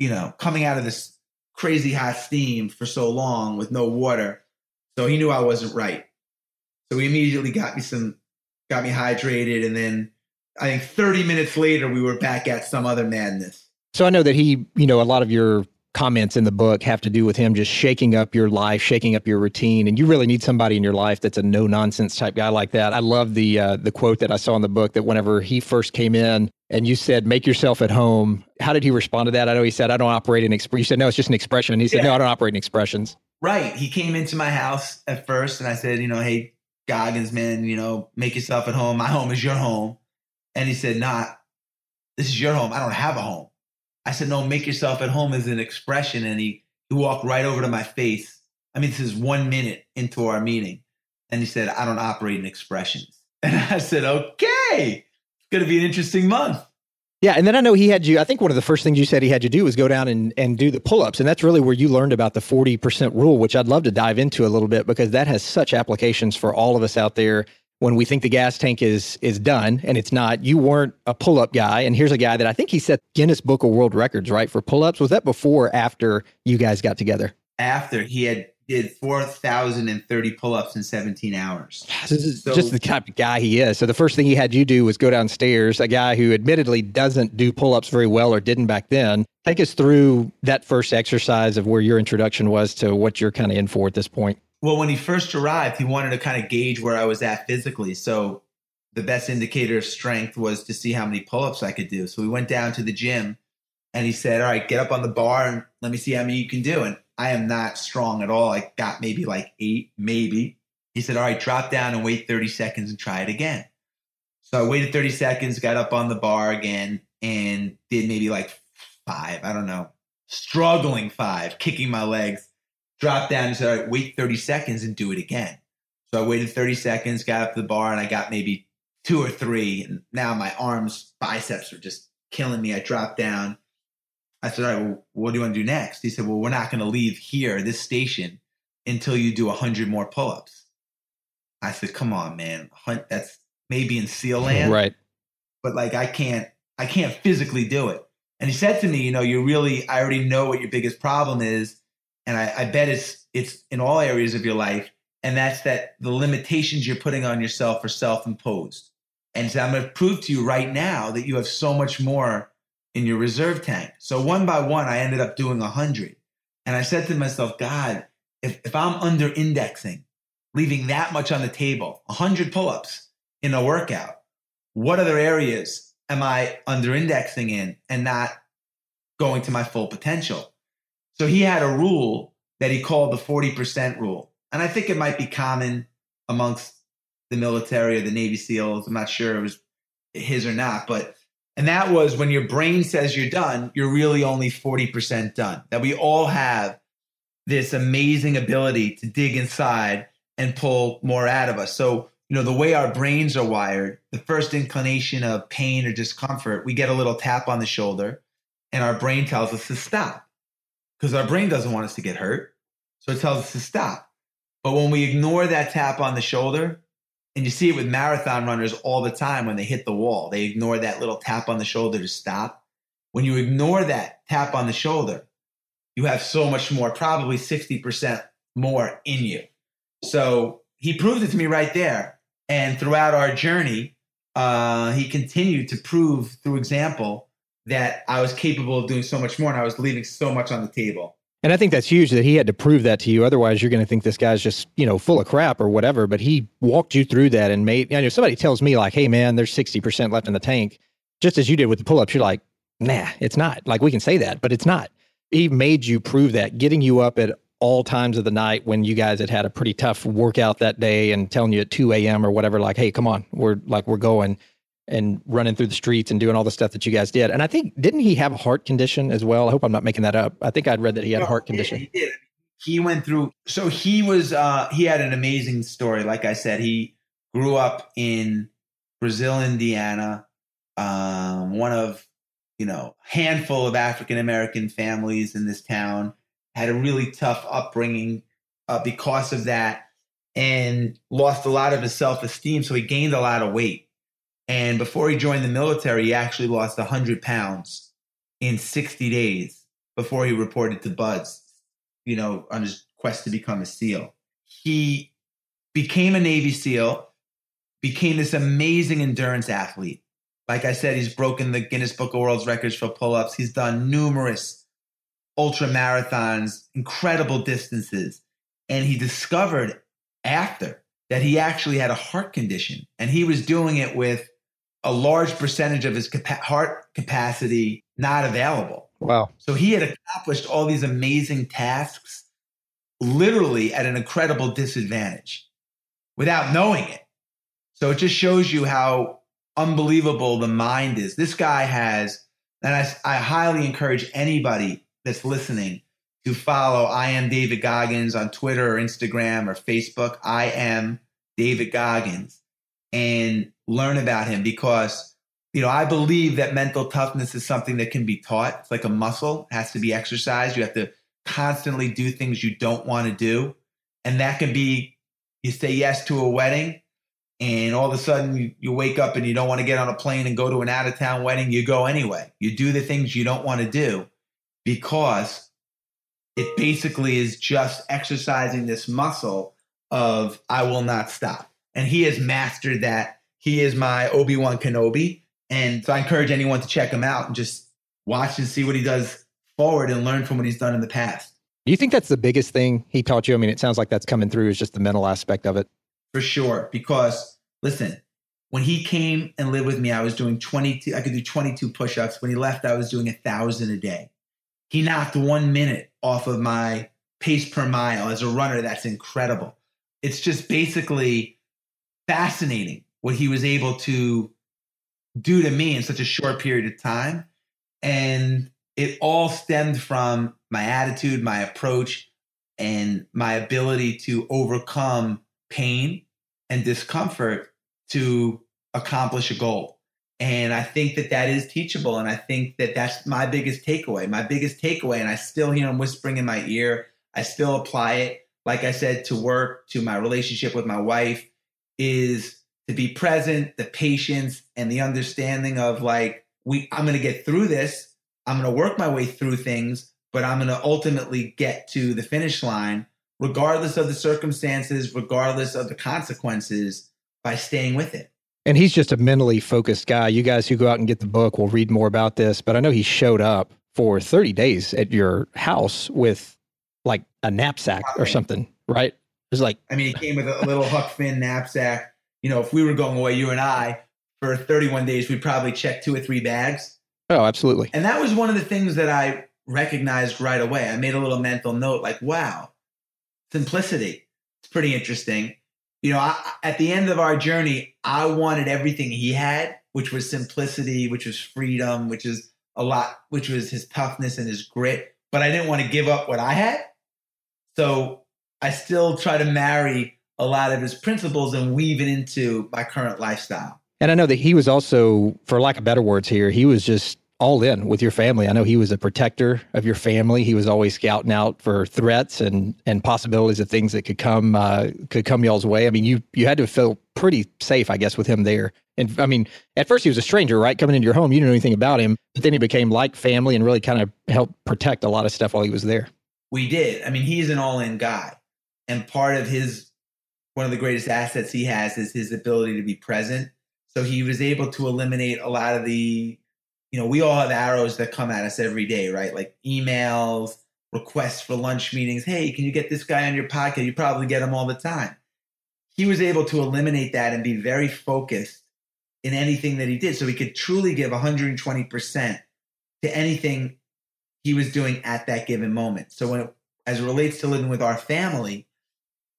you know, coming out of this crazy hot steam for so long with no water. So he knew I wasn't right. So he immediately got me some, got me hydrated, and then I think 30 minutes later, we were back at some other madness. So I know that he, you know, a lot of your comments in the book have to do with him just shaking up your life, shaking up your routine, and you really need somebody in your life that's a no nonsense type guy like that. I love the uh, the quote that I saw in the book that whenever he first came in, and you said, make yourself at home. How did he respond to that? I know he said, I don't operate in expression. You said, no, it's just an expression. And he said, Yeah. no, I don't operate in expressions. Right. He came into my house at first and I said, you know, hey, Goggins, man, you know, make yourself at home. My home is your home. And he said, nah, this is your home. I don't have a home. I said, no, make yourself at home is an expression. And he, he walked right over to my face. I mean, this is one minute into our meeting. And he said, I don't operate in expressions. And I said, okay, it's going to be an interesting month. Yeah. And then I know he had you, I think one of the first things you said he had you do was go down and, and do the pull ups. And that's really where you learned about the 40% rule, which I'd love to dive into a little bit because that has such applications for all of us out there. When we think the gas tank is is done and it's not, you weren't a pull up guy. And here's a guy that I think he set Guinness Book of World Records, right? For pull ups. Was that before or after you guys got together? After he had did 4,030 pull-ups in 17 hours. This is So- just the type of guy he is. So the first thing he had you do was go downstairs, a guy who admittedly doesn't do pull-ups very well or didn't back then. Take us through that first exercise of where your introduction was to what you're kind of in for at this point. Well, when he first arrived, he wanted to kind of gauge where I was at physically. So the best indicator of strength was to see how many pull-ups I could do. So we went down to the gym and he said, All right, get up on the bar and let me see how many you can do. And I am not strong at all. I got maybe like eight, maybe. He said, All right, drop down and wait 30 seconds and try it again. So I waited 30 seconds, got up on the bar again, and did maybe like five. I don't know. Struggling five, kicking my legs. Dropped down and said, All right, wait 30 seconds and do it again. So I waited 30 seconds, got up to the bar, and I got maybe two or three. And now my arms, biceps are just killing me. I dropped down. I said, All right, well, what do you want to do next? He said, Well, we're not going to leave here, this station, until you do 100 more pull ups. I said, Come on, man. That's maybe in SEAL land Right. but like I can't I can't physically do it. And he said to me, you know, you really I already know what your biggest problem is, and I, I bet it's it's in all areas of your life, and that's that the limitations you're putting on yourself are self-imposed. And so I'm gonna prove to you right now that you have so much more in your reserve tank. So one by one, I ended up doing a hundred. And I said to myself, God, if, if I'm under indexing, leaving that much on the table, a hundred pull-ups in a workout, what other areas am I under indexing in and not going to my full potential? So he had a rule that he called the 40% rule. And I think it might be common amongst the military or the Navy SEALs. I'm not sure it was his or not, but and that was when your brain says you're done, you're really only 40% done. That we all have this amazing ability to dig inside and pull more out of us. So you know, the way our brains are wired, the first inclination of pain or discomfort, we get a little tap on the shoulder and our brain tells us to stop because our brain doesn't want us to get hurt. So it tells us to stop. But when we ignore that tap on the shoulder, and you see it with marathon runners all the time when they hit the wall, they ignore that little tap on the shoulder to stop. When you ignore that tap on the shoulder, you have so much more, probably 60% more in you. So he proved it to me right there. And throughout our journey, uh, he continued to prove through example that I was capable of doing so much more and I was leaving so much on the table. And I think that's huge that he had to prove that to you. Otherwise, you're going to think this guy's just, you know, full of crap or whatever. But he walked you through that and made, you know, somebody tells me, like, hey, man, there's 60% left in the tank, just as you did with the pull ups, you're like, nah, it's not. Like, we can say that, but it's not. He made you prove that, getting you up at all times of the night when you guys had had a pretty tough workout that day and telling you at 2 a.m. or whatever, like, hey, come on, we're like, we're going and running through the streets and doing all the stuff that you guys did. And I think, didn't he have a heart condition as well? I hope I'm not making that up. I think I'd read that he had a heart condition. He did. He went through. So he was. Uh, he had an amazing story. Like I said, he grew up in Brazil, Indiana. Um, one of you know handful of African American families in this town. Had a really tough upbringing uh, because of that, and lost a lot of his self esteem. So he gained a lot of weight. And before he joined the military, he actually lost 100 pounds in 60 days before he reported to BUD/S, you know, on his quest to become a SEAL. He became a Navy SEAL, became this amazing endurance athlete. Like I said, he's broken the Guinness Book of World Records for pull ups. He's done numerous ultra marathons, incredible distances. And he discovered after that he actually had a heart condition and he was doing it with a large percentage of his capa- heart capacity not available. Wow. So he had accomplished all these amazing tasks literally at an incredible disadvantage without knowing it. So it just shows you how unbelievable the mind is. This guy has, and I, I highly encourage anybody that's listening to follow I am David Goggins on Twitter or Instagram or Facebook. I am David Goggins and learn about him because you know I believe that mental toughness is something that can be taught. It's like a muscle, it has to be exercised. You have to constantly do things you don't want to do. And that can be you say yes to a wedding and all of a sudden you, you wake up and you don't want to get on a plane and go to an out of town wedding, you go anyway. You do the things you don't want to do because it basically is just exercising this muscle of I will not stop. And he has mastered that. He is my Obi Wan Kenobi. And so I encourage anyone to check him out and just watch and see what he does forward and learn from what he's done in the past. Do you think that's the biggest thing he taught you? I mean, it sounds like that's coming through is just the mental aspect of it. For sure. Because listen, when he came and lived with me, I was doing 22, I could do 22 push ups. When he left, I was doing a thousand a day. He knocked one minute off of my pace per mile as a runner. That's incredible. It's just basically fascinating what he was able to do to me in such a short period of time. And it all stemmed from my attitude, my approach, and my ability to overcome pain and discomfort to accomplish a goal. And I think that that is teachable. And I think that that's my biggest takeaway. My biggest takeaway, and I still hear him whispering in my ear. I still apply it, like I said, to work, to my relationship with my wife, is to be present, the patience, and the understanding of like, we, I'm going to get through this. I'm going to work my way through things, but I'm going to ultimately get to the finish line, regardless of the circumstances, regardless of the consequences, by staying with it. And he's just a mentally focused guy. You guys who go out and get the book will read more about this, but I know he showed up for 30 days at your house with like a knapsack or something, right? It was like, I mean, he came with a little Huck Finn knapsack. You know, if we were going away, you and I, for 31 days, we'd probably check two or three bags. oh, absolutely. And that was one of the things that I recognized right away. I made a little mental note like, wow, simplicity. It's pretty interesting. You know, I, at the end of our journey, I wanted everything he had, which was simplicity, which was freedom, which is a lot, which was his toughness and his grit. But I didn't want to give up what I had. So I still try to marry a lot of his principles and weave it into my current lifestyle. And I know that he was also, for lack of better words here, he was just all in with your family. I know he was a protector of your family. He was always scouting out for threats and and possibilities of things that could come uh, could come y'all's way. I mean, you you had to feel pretty safe, I guess, with him there. And I mean, at first he was a stranger, right? Coming into your home, you didn't know anything about him, but then he became like family and really kind of helped protect a lot of stuff while he was there. We did. I mean, he's an all in guy. And part of his, one of the greatest assets he has is his ability to be present. So he was able to eliminate a lot of the, you know, we all have arrows that come at us every day, right? Like emails, requests for lunch meetings. Hey, can you get this guy on your podcast? You probably get him all the time. He was able to eliminate that and be very focused in anything that he did. So he could truly give 120% to anything he was doing at that given moment. So when it, as it relates to living with our family,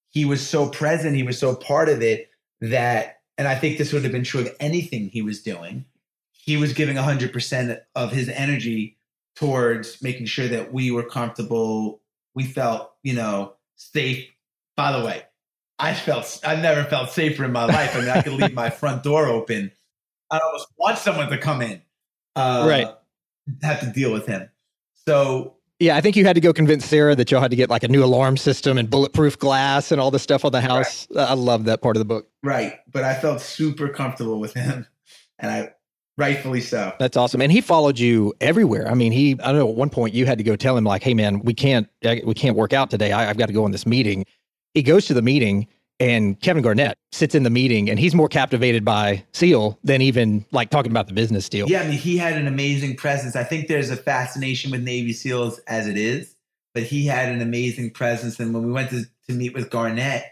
he was so present, he was so part of it that, and I think this would have been true of anything he was doing. He was giving 100% of his energy towards making sure that we were comfortable. We felt, you know, safe. By the way, I felt, I've never felt safer in my life. I mean, I could leave my front door open. I almost want someone to come in. Uh, Right. Have to deal with him. So Yeah, I think you had to go convince Sara that y'all had to get like a new alarm system and bulletproof glass and all the stuff on the house. I love that part of the book. Right. But I felt super comfortable with him. And I rightfully so. That's awesome. And he followed you everywhere. I mean, he, I don't know, at one point you had to go tell him like, Hey man, we can't, eh, we can't work out today. I, I've got to go on this meeting. He goes to the meeting and Kevin Garnett sits in the meeting and he's more captivated by Seal than even like talking about the business deal. Yeah, I mean, he had an amazing presence. I think there's a fascination with Navy SEALs as it is, but he had an amazing presence. And when we went to, to meet with Garnett,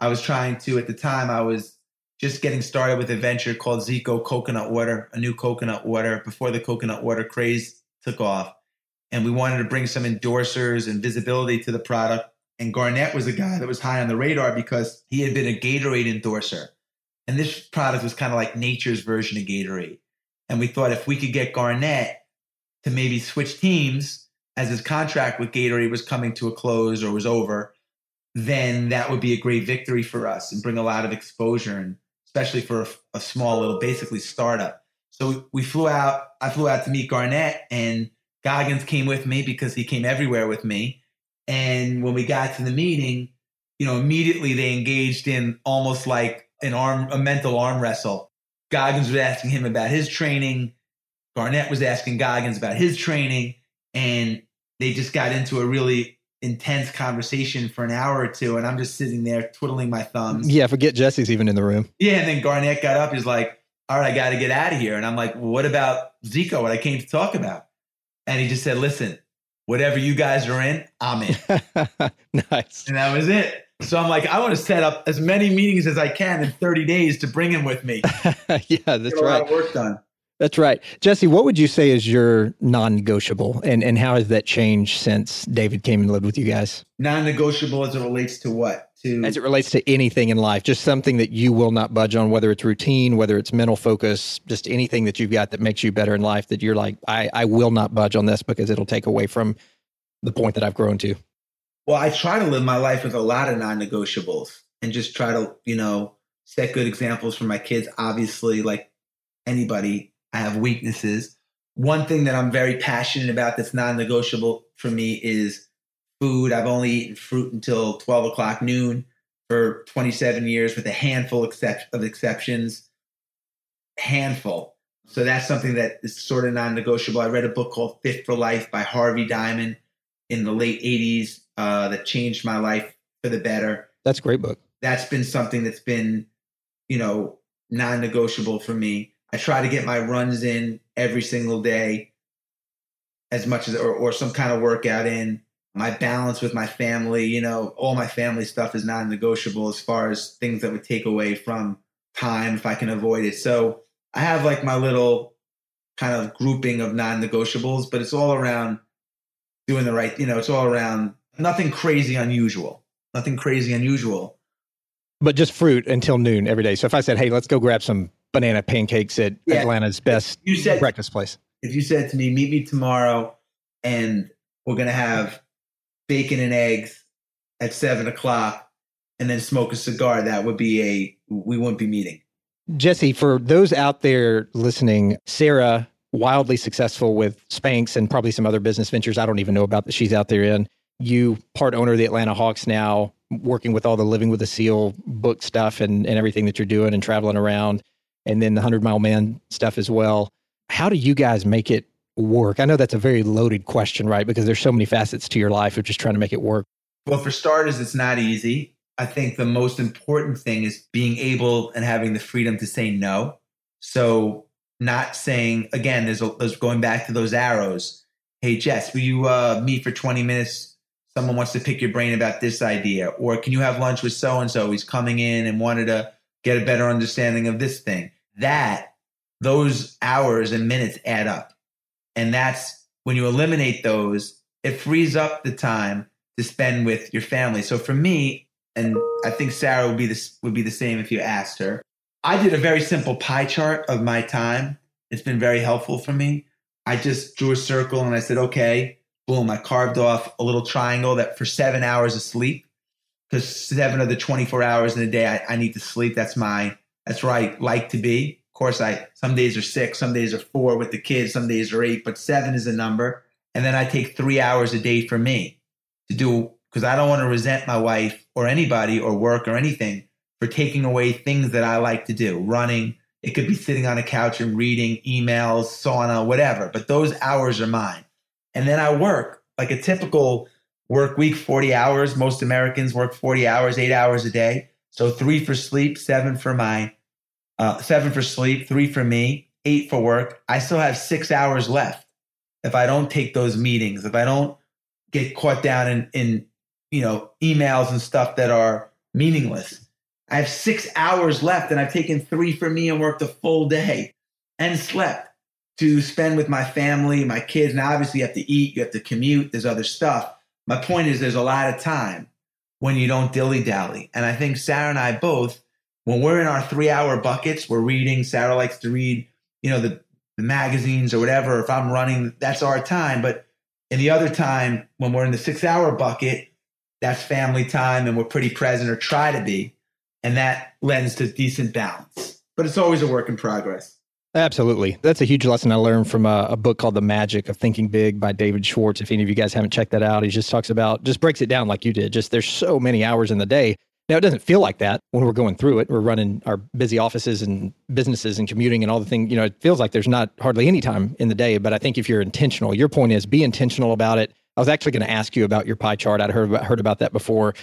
I was trying to, at the time, I was just getting started with a venture called Zico Coconut Water, a new coconut water before the coconut water craze took off. And we wanted to bring some endorsers and visibility to the product. And Garnett was a guy that was high on the radar because he had been a Gatorade endorser. And this product was kind of like nature's version of Gatorade. And we thought if we could get Garnett to maybe switch teams as his contract with Gatorade was coming to a close or was over, then that would be a great victory for us and bring a lot of exposure and especially for a, a small little basically startup. So we flew out. I flew out to meet Garnett, and Goggins came with me because he came everywhere with me. And when we got to the meeting, you know, immediately they engaged in almost like an arm, a mental arm wrestle. Goggins was asking him about his training. Garnett was asking Goggins about his training, and they just got into a really intense conversation for an hour or two, and I'm just sitting there twiddling my thumbs. Yeah, forget Jesse's even in the room. Yeah, and then Garnett got up. He's like, "All right, I got to get out of here." And I'm like, well, "What about Zico? What I came to talk about?" And he just said, "Listen, whatever you guys are in, I'm in." nice. And that was it. So I'm like, I want to set up as many meetings as I can in 30 days to bring him with me. yeah, that's Get a right. lot of work done. That's right. Jesse, what would you say is your non-negotiable and and how has that changed since David came and lived with you guys? Non-negotiable as it relates to what? To As it relates to anything in life, just something that you will not budge on, whether it's routine, whether it's mental focus, just anything that you've got that makes you better in life that you're like, I, I will not budge on this because it'll take away from the point that I've grown to. Well, I try to live my life with a lot of non-negotiables and just try to, you know, set good examples for my kids. Obviously, like anybody, I have weaknesses. One thing that I'm very passionate about that's non-negotiable for me is food. I've only eaten fruit until 12 o'clock noon for 27 years with a handful of exceptions. Handful. So that's something that is sort of non-negotiable. I read a book called Fit for Life by Harvey Diamond in the late 80s uh, that changed my life for the better. That's a great book. That's been something that's been, you know, non-negotiable for me. I try to get my runs in every single day as much as or, or some kind of workout in. My balance with my family, you know, all my family stuff is non-negotiable as far as things that would take away from time if I can avoid it. So I have like my little kind of grouping of non-negotiables, but it's all around doing the right, you know, it's all around nothing crazy unusual. Nothing crazy unusual. But just fruit until noon every day. So if I said, hey, let's go grab some banana pancakes at Yeah. Atlanta's best You said breakfast place. if you said to me, meet me tomorrow and we're going to have bacon and eggs at seven o'clock and then smoke a cigar, that would be a, we wouldn't be meeting. Jesse, for those out there listening, Sara, wildly successful with Spanx and probably some other business ventures I don't even know about that she's out there in. You part owner of the Atlanta Hawks now, working with all the Living with a Seal book stuff and, and everything that you're doing and traveling around, and then the 100 Mile Man stuff as well. How do you guys make it work? I know that's a very loaded question, right? Because there's so many facets to your life of just trying to make it work. Well, for starters, it's not easy. I think the most important thing is being able and having the freedom to say no. So, not saying again, there's, a, there's going back to those arrows. Hey, Jess, will you uh, meet for 20 minutes? Someone wants to pick your brain about this idea. Or can you have lunch with so and so? He's coming in and wanted to get a better understanding of this thing. That, those hours and minutes add up. And that's when you eliminate those, it frees up the time to spend with your family. So for me, and I think Sara would be this would be the same if you asked her. I did a very simple pie chart of my time. It's been very helpful for me. I just drew a circle and I said, okay, boom, I carved off a little triangle that for seven hours of sleep, because seven of the 24 hours in a day I, I need to sleep. That's my that's where I like to be. Course, I some days are six, some days are four with the kids, some days are eight, but seven is a number. And then I take three hours a day for me to do because I don't want to resent my wife or anybody or work or anything for taking away things that I like to do. Running, it could be sitting on a couch and reading emails, sauna, whatever, but those hours are mine. And then I work like a typical work week, 40 hours. Most Americans work 40 hours, eight hours a day. So three for sleep, seven for my, uh, seven for sleep, three for me, eight for work. I still have six hours left if I don't take those meetings, if I don't get caught down in, in you know, emails and stuff that are meaningless. I have six hours left, and I've taken three for me and worked a full day and slept to spend with my family, my kids. Now, obviously, you have to eat, you have to commute, there's other stuff. My point is, there's a lot of time when you don't dilly dally. And I think Sara and I both, when we're in our three hour buckets, we're reading. Sara likes to read, you know, the, the magazines or whatever. If I'm running, that's our time. But in the other time, when we're in the six hour bucket, that's family time and we're pretty present or try to be. And that lends to decent balance. But it's always a work in progress. Absolutely. That's a huge lesson I learned from a, a, book called The Magic of Thinking Big by David Schwartz. If any of you guys haven't checked that out, he just talks about, just breaks it down like you did. Just there's so many hours in the day. Now, it doesn't feel like that when we're going through it. We're running our busy offices and businesses and commuting and all the things. You know, it feels like there's not hardly any time in the day. But I think if you're intentional, your point is be intentional about it. I was actually going to ask you about your pie chart. I'd heard about, heard about that before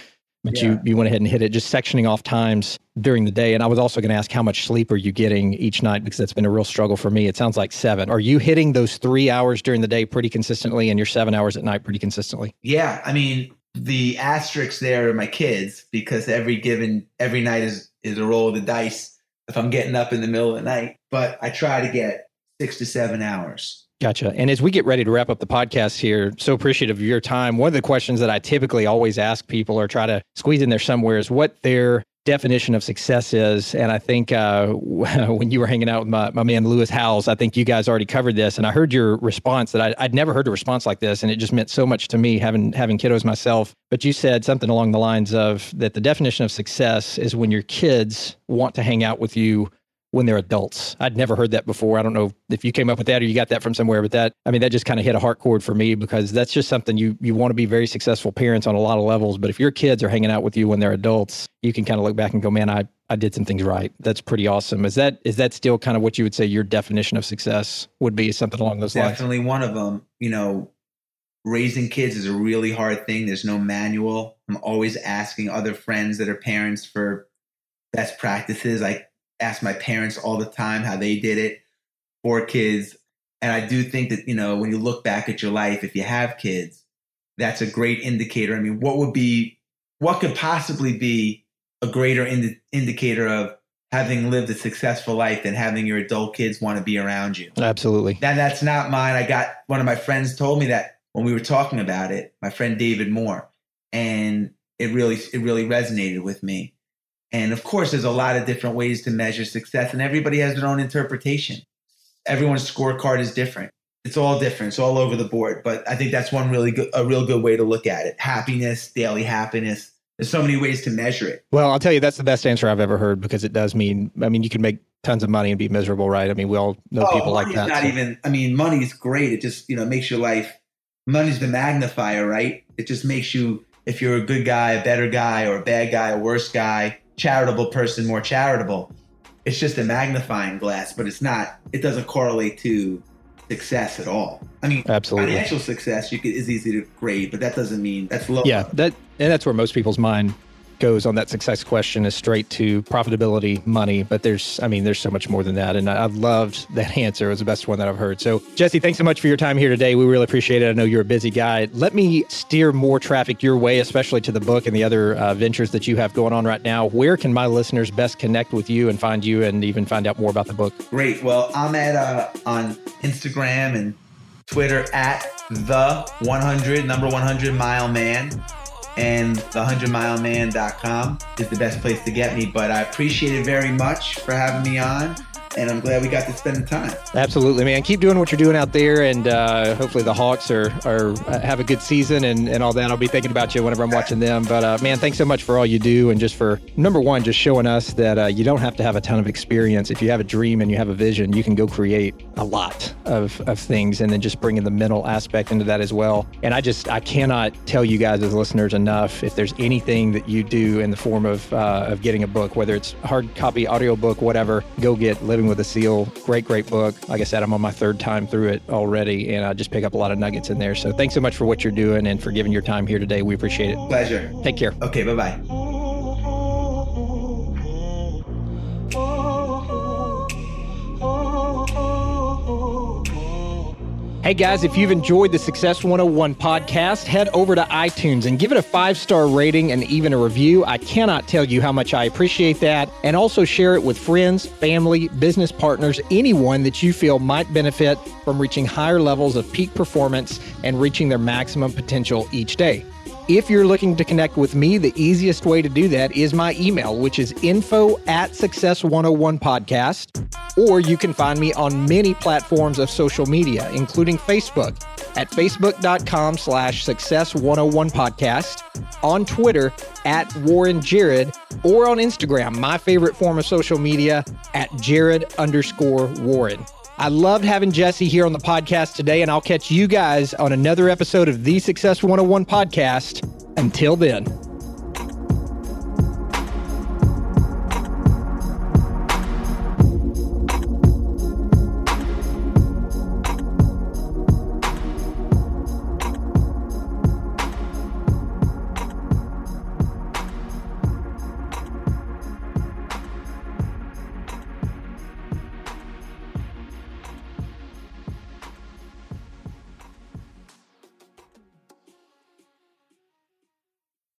but yeah. you you went ahead and hit it just sectioning off times during the day and i was also going to ask how much sleep are you getting each night because that's been a real struggle for me it sounds like seven are you hitting those three hours during the day pretty consistently and your seven hours at night pretty consistently yeah i mean the asterisks there are my kids because every given every night is is a roll of the dice if i'm getting up in the middle of the night but i try to get six to seven hours Gotcha. And as we get ready to wrap up the podcast here, so appreciative of your time. One of the questions that I typically always ask people or try to squeeze in there somewhere is what their definition of success is. And I think uh, when you were hanging out with my, my man Lewis Howes, I think you guys already covered this. And I heard your response that I, would never heard a response like this, and it just meant so much to me having having kiddos myself. But you said something along the lines of that the definition of success is when your kids want to hang out with you when they're adults. I'd never heard that before. I don't know if you came up with that or you got that from somewhere, but that I mean that just kind of hit a heart chord for me because that's just something you you want to be very successful parents on a lot of levels. But if your kids are hanging out with you when they're adults, you can kind of look back and go, man, I I did some things right. That's pretty awesome. Is that is that still kind of what you would say your definition of success would be? Something along those Definitely lines. Definitely one of them. You know, raising kids is a really hard thing. There's no manual. I'm always asking other friends that are parents for best practices. I ask my parents all the time how they did it for kids. And I do think that, you know, when you look back at your life, if you have kids, that's a great indicator. I mean, what would be, what could possibly be a greater indi- indicator of having lived a successful life than having your adult kids want to be around you? Absolutely. That, that's not mine. I got one of my friends told me that when we were talking about it, my friend David Moore, and it really, it really resonated with me. And of course, there's a lot of different ways to measure success, and everybody has their own interpretation. Everyone's scorecard is different. It's all different. It's all over the board. But I think that's one really good, a real good way to look at it. Happiness, daily happiness. There's so many ways to measure it. Well, I'll tell you, that's the best answer I've ever heard because it does mean, I mean, you can make tons of money and be miserable, right? I mean, we all know oh, people like that. Not so. even, I mean, money's great. It just, you know, makes your life, money's the magnifier, right? It just makes you, if you're a good guy, a better guy, or a bad guy, a worse guy, charitable person more charitable. It's just a magnifying glass, but it's not. It doesn't correlate to success at all. I mean, absolutely, financial success you could, is easy to grade, but that doesn't mean that's low. Yeah, that and that's where most people's mind goes on that success question is straight to profitability, money. But there's, I mean, there's so much more than that. And I, I loved that answer. It was the best one that I've heard. So, Jesse, thanks so much for your time here today. We really appreciate it. I know you're a busy guy. Let me steer more traffic your way, especially to the book and the other uh, ventures that you have going on right now. Where can my listeners best connect with you and find you and even find out more about the book? Great. Well, I'm at uh, on Instagram and Twitter at the 100 number 100 mile man and the100mileman.com is the best place to get me. But I appreciate it very much for having me on and I'm glad we got to spend the time. Absolutely, man. Keep doing what you're doing out there, and uh, hopefully the Hawks are are uh, have a good season and, and all that. I'll be thinking about you whenever I'm watching them. But uh, man, thanks so much for all you do, and just for number one, just showing us that uh, you don't have to have a ton of experience. If you have a dream and you have a vision, you can go create a lot of of things, and then just bringing the mental aspect into that as well. And I just I cannot tell you guys as listeners enough. If there's anything that you do in the form of uh, of getting a book, whether it's hard copy, audio book, whatever, go get Living with a Seal. Great, great book. Like I said, I'm on my third time through it already, and I just pick up a lot of nuggets in there. So thanks so much for what you're doing and for giving your time here today. We appreciate it. Pleasure. Take care. Okay, bye bye. Hey guys, if you've enjoyed the Success 101 podcast, head over to iTunes and give it a five star rating and even a review. I cannot tell you how much I appreciate that. And also share it with friends, family, business partners, anyone that you feel might benefit from reaching higher levels of peak performance and reaching their maximum potential each day. If you're looking to connect with me, the easiest way to do that is my email, which is info at success 101 podcast or you can find me on many platforms of social media, including Facebook at facebook.com slash success 101 podcast, on Twitter at Warren Jared, or on Instagram, my favorite form of social media, at Jared underscore Warren. I loved having Jesse here on the podcast today, and I'll catch you guys on another episode of the Success 101 podcast. Until then.